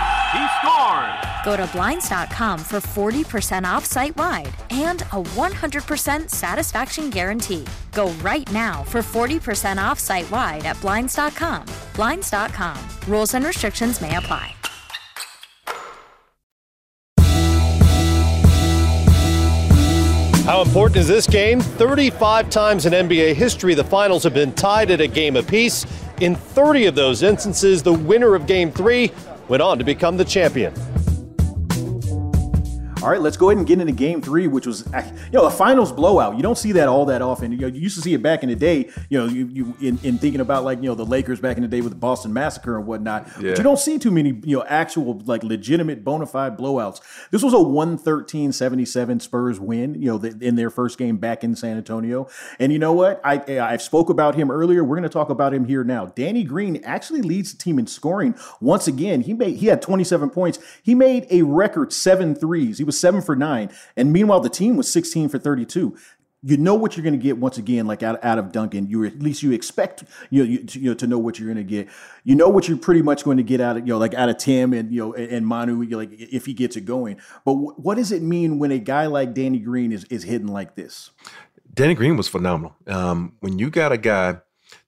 He scores! Go to Blinds.com for 40% off site wide and a 100% satisfaction guarantee. Go right now for 40% off site wide at Blinds.com. Blinds.com. Rules and restrictions may apply. How important is this game? 35 times in NBA history, the finals have been tied at a game apiece. In 30 of those instances, the winner of game three went on to become the champion. All right, let's go ahead and get into game three, which was, you know, a finals blowout. You don't see that all that often. You, know, you used to see it back in the day, you know, you, you in, in, thinking about like, you know, the Lakers back in the day with the Boston Massacre and whatnot. Yeah. But you don't see too many, you know, actual, like, legitimate bona fide blowouts. This was a 113 77 Spurs win, you know, in their first game back in San Antonio. And you know what? I, eh, I spoke about him earlier. We're going to talk about him here now. Danny Green actually leads the team in scoring once again. He made, he had 27 points. He made a record seven threes. He was was seven for nine. And meanwhile, the team was 16 for 32 you know what you're going to get once again, like out, out of Duncan. You at least you expect you know, you, to, you know to know what you're going to get. You know what you're pretty much going to get out of you know like out of Tim and you know and Manu you know, like if he gets it going. But w- what does it mean when a guy like Danny Green is is hitting like this? Danny Green was phenomenal. Um, when you got a guy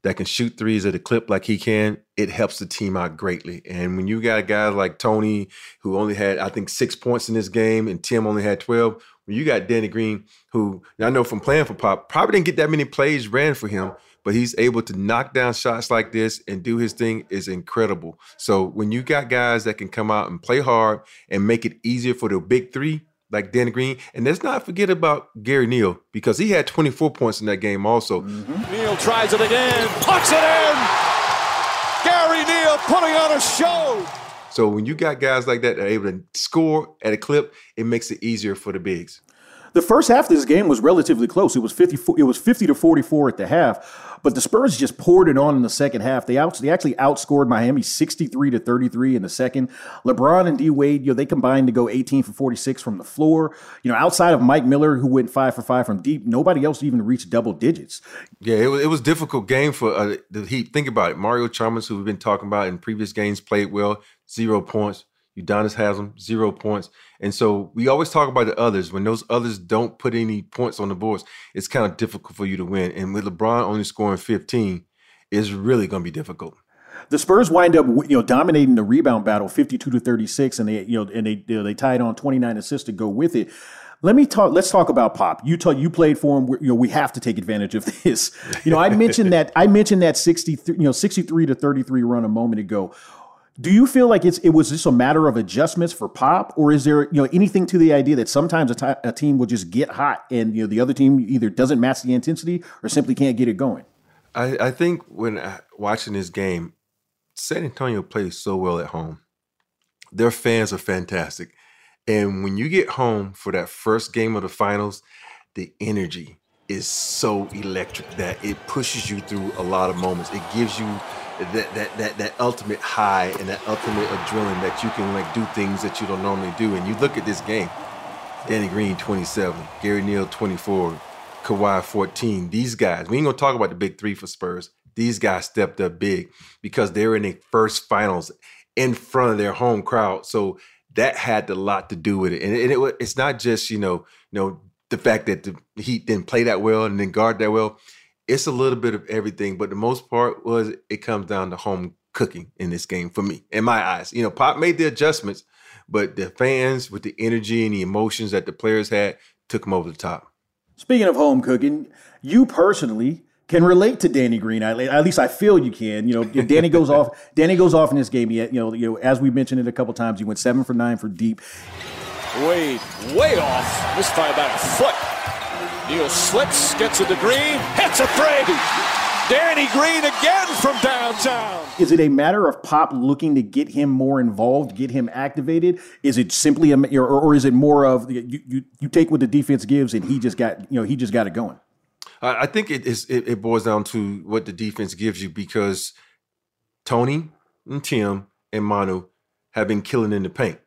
that can shoot threes at a clip like he can, it helps the team out greatly. And when you got a guy like Tony, who only had, I think, six points in this game, and Tim only had 12, when you got Danny Green, who I know from playing for Pop, probably didn't get that many plays ran for him, but he's able to knock down shots like this and do his thing is incredible. So when you got guys that can come out and play hard and make it easier for the big three, like Danny Green. And let's not forget about Gary Neal because he had 24 points in that game also. Mm-hmm. Neal tries it again, pucks it in. Gary Neal putting on a show. So when you got guys like that that are able to score at a clip, it makes it easier for the bigs. The first half of this game was relatively close. It was 50 it was 50 to 44 at the half. But the Spurs just poured it on in the second half. They out, they actually outscored Miami 63 to 33 in the second. LeBron and D Wade, you know, they combined to go 18 for 46 from the floor. You know, outside of Mike Miller, who went five for five from deep, nobody else even reached double digits. Yeah, it was it was difficult game for uh, the Heat. Think about it. Mario Chalmers, who we've been talking about in previous games, played well, zero points. Udonis Haslem, zero points. And so we always talk about the others. When those others don't put any points on the boards, it's kind of difficult for you to win. And with LeBron only scoring 15, it's really going to be difficult. The Spurs wind up, you know, dominating the rebound battle, 52 to 36, and they, you know, and they, you know, they tied on 29 assists to go with it. Let me talk. Let's talk about Pop. You talk, you played for him. You know, we have to take advantage of *laughs* this. You know, I mentioned that. I mentioned that 63, you know, 63 to 33 run a moment ago. Do you feel like it's it was just a matter of adjustments for Pop, or is there you know anything to the idea that sometimes a, t- a team will just get hot and you know the other team either doesn't match the intensity or simply can't get it going? I, I think when uh, watching this game, San Antonio plays so well at home. Their fans are fantastic, and when you get home for that first game of the finals, the energy is so electric that it pushes you through a lot of moments. It gives you that that that that ultimate high and that ultimate adrenaline that you can like do things that you don't normally do. And you look at this game, Danny Green 27, Gary Neal 24, Kawhi 14. These guys, we ain't gonna talk about the big three for Spurs. These guys stepped up big because they're in their first finals in front of their home crowd. So that had a lot to do with it. And it, it, it's not just you know you know the fact that the Heat didn't play that well and then guard that well it's a little bit of everything, but the most part was it comes down to home cooking in this game for me, in my eyes. You know, Pop made the adjustments, but the fans with the energy and the emotions that the players had took them over the top. Speaking of home cooking, you personally can relate to Danny Green. At least I feel you can. You know, Danny goes *laughs* off. Danny goes off in this game. Yet, you know, you know, as we mentioned it a couple times, he went seven for nine for deep. Wade way off. Missed by about a foot. Neal slips, gets it to Green, hits a three. Danny Green again from downtown. Is it a matter of Pop looking to get him more involved, get him activated? Is it simply a, or, or is it more of you, you, you take what the defense gives and he just got you know he just got it going? I think it is it, it boils down to what the defense gives you because Tony and Tim and Manu have been killing in the paint.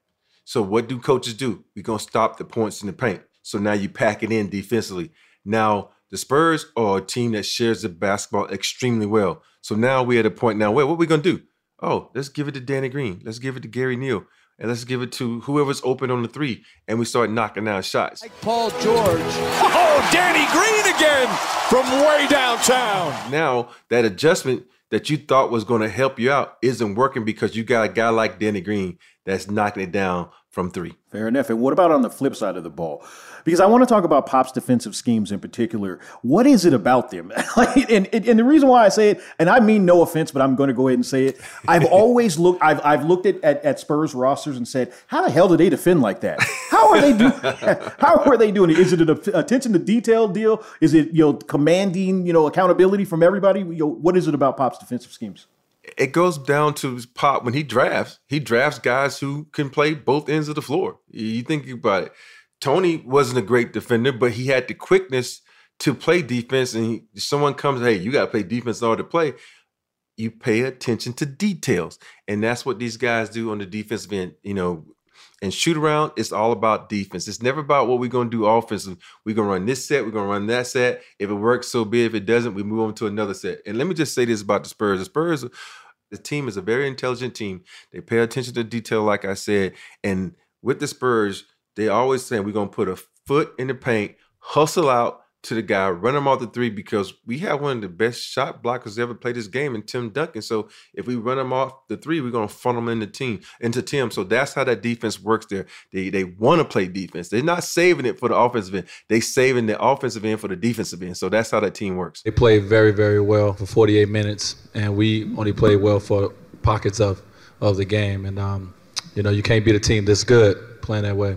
So what do coaches do? We're gonna stop the points in the paint. So now you pack it in defensively. Now the Spurs are a team that shares the basketball extremely well. So now we're at a point now where what are we gonna do? Oh, let's give it to Danny Green. Let's give it to Gary Neal. And let's give it to whoever's open on the three. And we start knocking down shots. Like Paul George. Oh, Danny Green again from way downtown. Now that adjustment that you thought was going to help you out isn't working because you got a guy like Danny Green that's knocking it down from three. Fair enough. And what about on the flip side of the ball? Because I want to talk about Pop's defensive schemes in particular. What is it about them? *laughs* and, and, and, the reason why I say it, and I mean no offense, but I'm going to go ahead and say it. I've *laughs* always looked, I've, I've looked at, at, at, Spurs rosters and said, how the hell do they defend like that? How are they doing? *laughs* how are they doing it? Is it an attention to detail deal? Is it you know commanding you know accountability from everybody? You know, what is it about Pop's defensive schemes? It goes down to Pop when he drafts. He drafts guys who can play both ends of the floor. You think about it. Tony wasn't a great defender, but he had the quickness to play defense. And he, someone comes, hey, you got to play defense in order to play. You pay attention to details, and that's what these guys do on the defensive end. You know, and shoot around, it's all about defense. It's never about what we're going to do offensive. We're going to run this set, we're going to run that set. If it works, so be. If it doesn't, we move on to another set. And let me just say this about the Spurs: the Spurs, the team is a very intelligent team. They pay attention to detail, like I said, and with the Spurs they always say we're gonna put a foot in the paint, hustle out to the guy, run him off the three because we have one of the best shot blockers ever played this game in Tim Duncan. So if we run him off the three, we're gonna funnel him into team into Tim. So that's how that defense works there. They they want to play defense. They're not saving it for the offensive end. They saving the offensive end for the defensive end. So that's how that team works. They played very very well for 48 minutes, and we only played well for pockets of of the game. And um, you know you can't beat a team this good playing that way.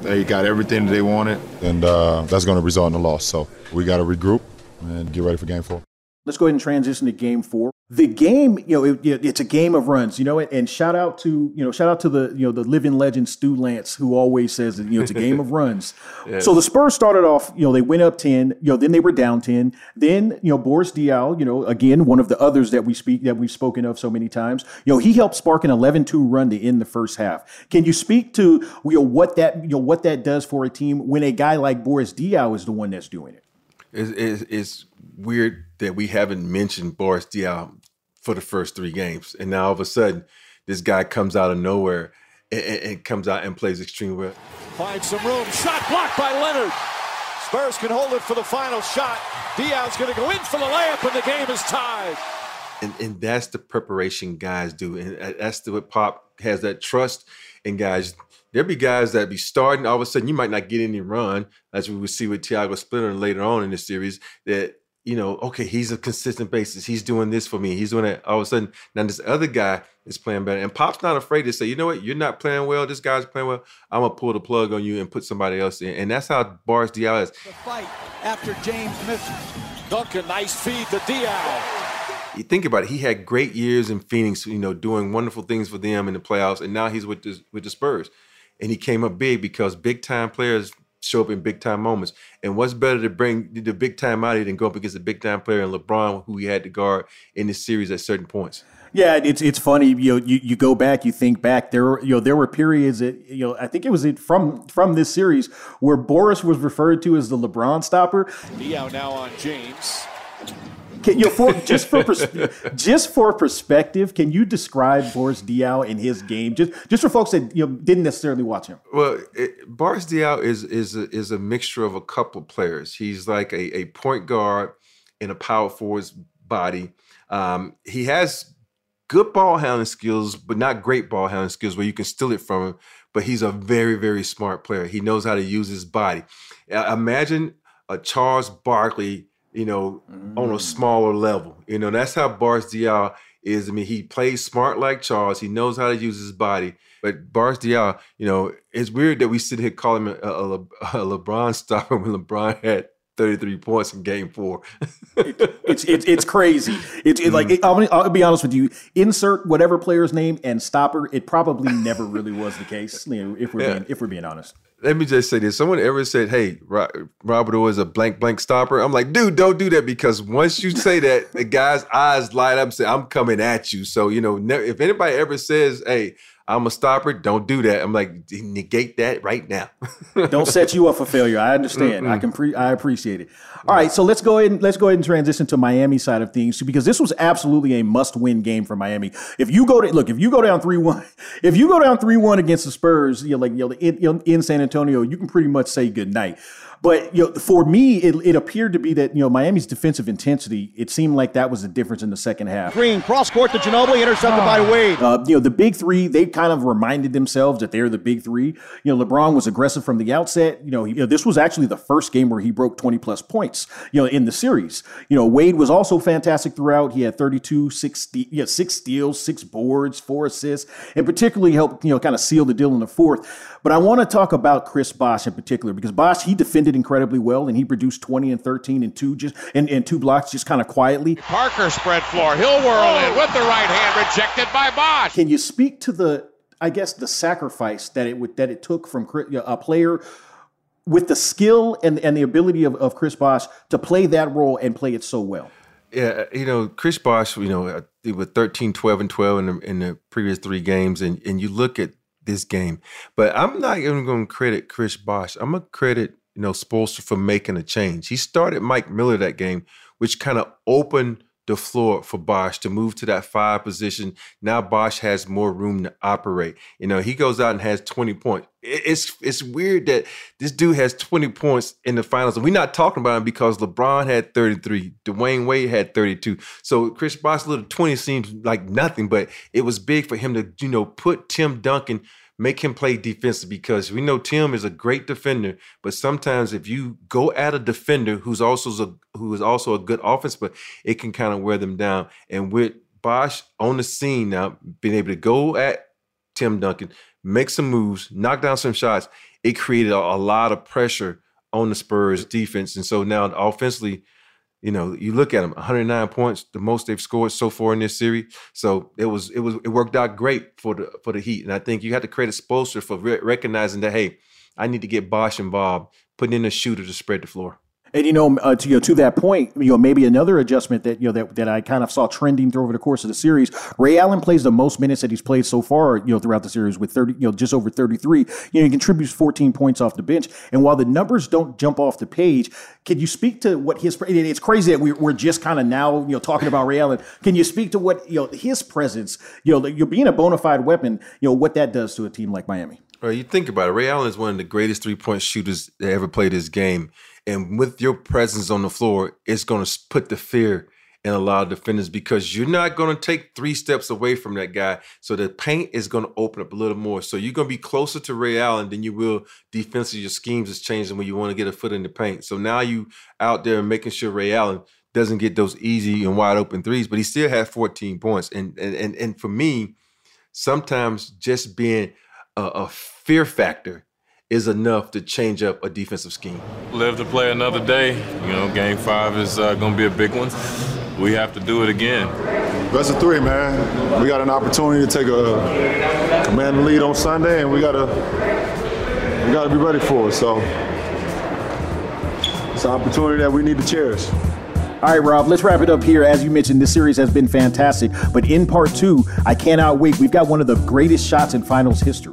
They got everything that they wanted, and uh, that's going to result in a loss. So we got to regroup and get ready for game four. Let's go ahead and transition to game four. The game, you know, it, it's a game of runs, you know, and shout out to, you know, shout out to the, you know, the living legend Stu Lantz, who always says that, you know, it's a game of runs. Yes. So the Spurs started off, you know, they went up 10, you know, then they were down 10. Then, you know, Boris Diaw, you know, again, one of the others that we speak, that we've spoken of so many times, you know, he helped spark an 11 2 run to end the first half. Can you speak to, you know, what that, you know, what that does for a team when a guy like Boris Diaw is the one that's doing it? It's, it's, it's weird that we haven't mentioned Boris Diaw for the first three games, and now all of a sudden, this guy comes out of nowhere and, and comes out and plays extremely well. Finds some room. Shot blocked by Leonard. Spurs can hold it for the final shot. Diaw's going to go in for the layup, and the game is tied. And, and that's the preparation guys do, and that's the, what Pop has that trust in guys there'll be guys that be starting. All of a sudden, you might not get any run, as we would see with Tiago Splitter later on in the series. That you know, okay, he's a consistent basis. He's doing this for me. He's doing that. All of a sudden, now this other guy is playing better. And Pop's not afraid to say, you know what, you're not playing well. This guy's playing well. I'm gonna pull the plug on you and put somebody else in. And that's how Boris Diaw is. The fight after James misses. Duncan, nice feed to Diaw. You think about it, he had great years in Phoenix, you know, doing wonderful things for them in the playoffs, and now he's with the with the Spurs. And he came up big because big time players show up in big time moments. And what's better to bring the big time out of than go up against a big time player in LeBron, who he had to guard in this series at certain points. Yeah, it's it's funny. You know, you, you go back, you think back. There, were, you know, there were periods that you know. I think it was from from this series where Boris was referred to as the LeBron stopper. Diaw now on James. Can, you know, for, *laughs* just for just for perspective, can you describe Boris Diaw in his game? Just just for folks that you know didn't necessarily watch him. Well, it, Boris Diaw is is a, is a mixture of a couple players. He's like a, a point guard in a power forward's body. Um, he has good ball handling skills, but not great ball handling skills where you can steal it from him. But he's a very very smart player. He knows how to use his body. Uh, imagine a Charles Barkley you know, mm. on a mm. smaller level. You know, that's how Boris Diaw is, I mean, he plays smart like Charles. He knows how to use his body. But Bosh Diaw, you know, it's weird that we sit here calling him a, a, *laughs* a LeBron stopper *laughs* when LeBron had 33 points in game four. it's, it's it's crazy. It's it, like it, I'll, I'll, be honest with you. Insert whatever player's name and stopper. It probably never really was the case. You know, if we're yeah. being if we're being honest. Let me just say this: Someone ever said, "Hey, Robert is a blank blank stopper?" I'm like, dude, don't do that because once you say that, the guy's eyes light up and say, "I'm coming at you." So you know, if anybody ever says, "Hey," I'm a stopper. Don't do that. I'm like negate that right now. *laughs* Don't set you up for failure. I understand. Mm-mm. I can pre- I appreciate it. All right, so let's go ahead and let's go ahead and transition to Miami side of things because this was absolutely a must-win game for Miami. If you go to look, if you go down three one, *laughs* if you go down three one against the Spurs, you know, like you know, in, in San Antonio, you can pretty much say good night. But you know, for me, it, it appeared to be that you know Miami's defensive intensity. It seemed like that was the difference in the second half. Green cross court to Ginobili, intercepted oh. by Wade. Uh, you know, the big three. They kind of reminded themselves that they're the big three. You know, LeBron was aggressive from the outset. You know, he, you know, this was actually the first game where he broke twenty plus points. You know, in the series. You know, Wade was also fantastic throughout. He had 32, six, yeah, six steals, six boards, four assists, and particularly helped you know kind of seal the deal in the fourth. But I want to talk about Chris Bosh in particular because Bosh he defended incredibly well and he produced 20 and 13 and two just and, and two blocks just kind of quietly. Parker spread floor. He'll whirl in with the right hand, rejected by Bosh. Can you speak to the I guess the sacrifice that it would that it took from a player with the skill and, and the ability of, of Chris Bosh to play that role and play it so well. Yeah, uh, you know, Chris Bosh, you know, uh, with 13, 12, and 12 in the, in the previous three games, and, and you look at this game. But I'm not even going to credit Chris Bosh. I'm going to credit, you know, Spoelstra for making a change. He started Mike Miller that game, which kind of opened the floor for Bosh to move to that five position. Now Bosh has more room to operate. You know, he goes out and has 20 points. It's it's weird that this dude has 20 points in the finals. And we're not talking about him because LeBron had 33, Dwyane Wade had 32. So Chris Bosh little 20 seems like nothing, but it was big for him to, you know, put Tim Duncan – make him play defensive because we know Tim is a great defender, but sometimes if you go at a defender who's also a, who is also a good offense, but it can kind of wear them down. And with Bosh on the scene now, being able to go at Tim Duncan, make some moves, knock down some shots, it created a, a lot of pressure on the Spurs defense. And so now offensively, you know, you look at them, 109 points, the most they've scored so far in this series. So it was it was it worked out great for the for the Heat, and I think you had to create a Spoelstra for re- recognizing that hey, I need to get and Bob putting in a shooter to spread the floor. And you know, uh, to you know, to that point, you know, maybe another adjustment that you know that, that I kind of saw trending through over the course of the series. Ray Allen plays the most minutes that he's played so far, you know, throughout the series with thirty, you know, just over thirty three. You know, he contributes fourteen points off the bench. And while the numbers don't jump off the page, can you speak to what his? It's crazy that we're, we're just kind of now, you know, talking about Ray Allen. Can you speak to what you know his presence, you know, you're being a bona fide weapon, you know, what that does to a team like Miami? Well, you think about it. Ray Allen is one of the greatest three point shooters that ever played this game. And with your presence on the floor, it's going to put the fear in a lot of defenders because you're not going to take three steps away from that guy. So the paint is going to open up a little more. So you're going to be closer to Ray Allen than you will defensively. Your schemes is changing when you want to get a foot in the paint. So now you out there making sure Ray Allen doesn't get those easy and wide open threes, but he still had 14 points. And and and, and for me, sometimes just being a, a fear factor is enough to change up a defensive scheme. Live to play another day. You know, game five is uh, going to be a big one. We have to do it again. Best of three, man. We got an opportunity to take a command lead on Sunday, and we gotta we gotta be ready for it. So it's an opportunity that we need to cherish. All right, Rob, let's wrap it up here. As you mentioned, this series has been fantastic. But in part two, I cannot wait. We've got one of the greatest shots in finals history.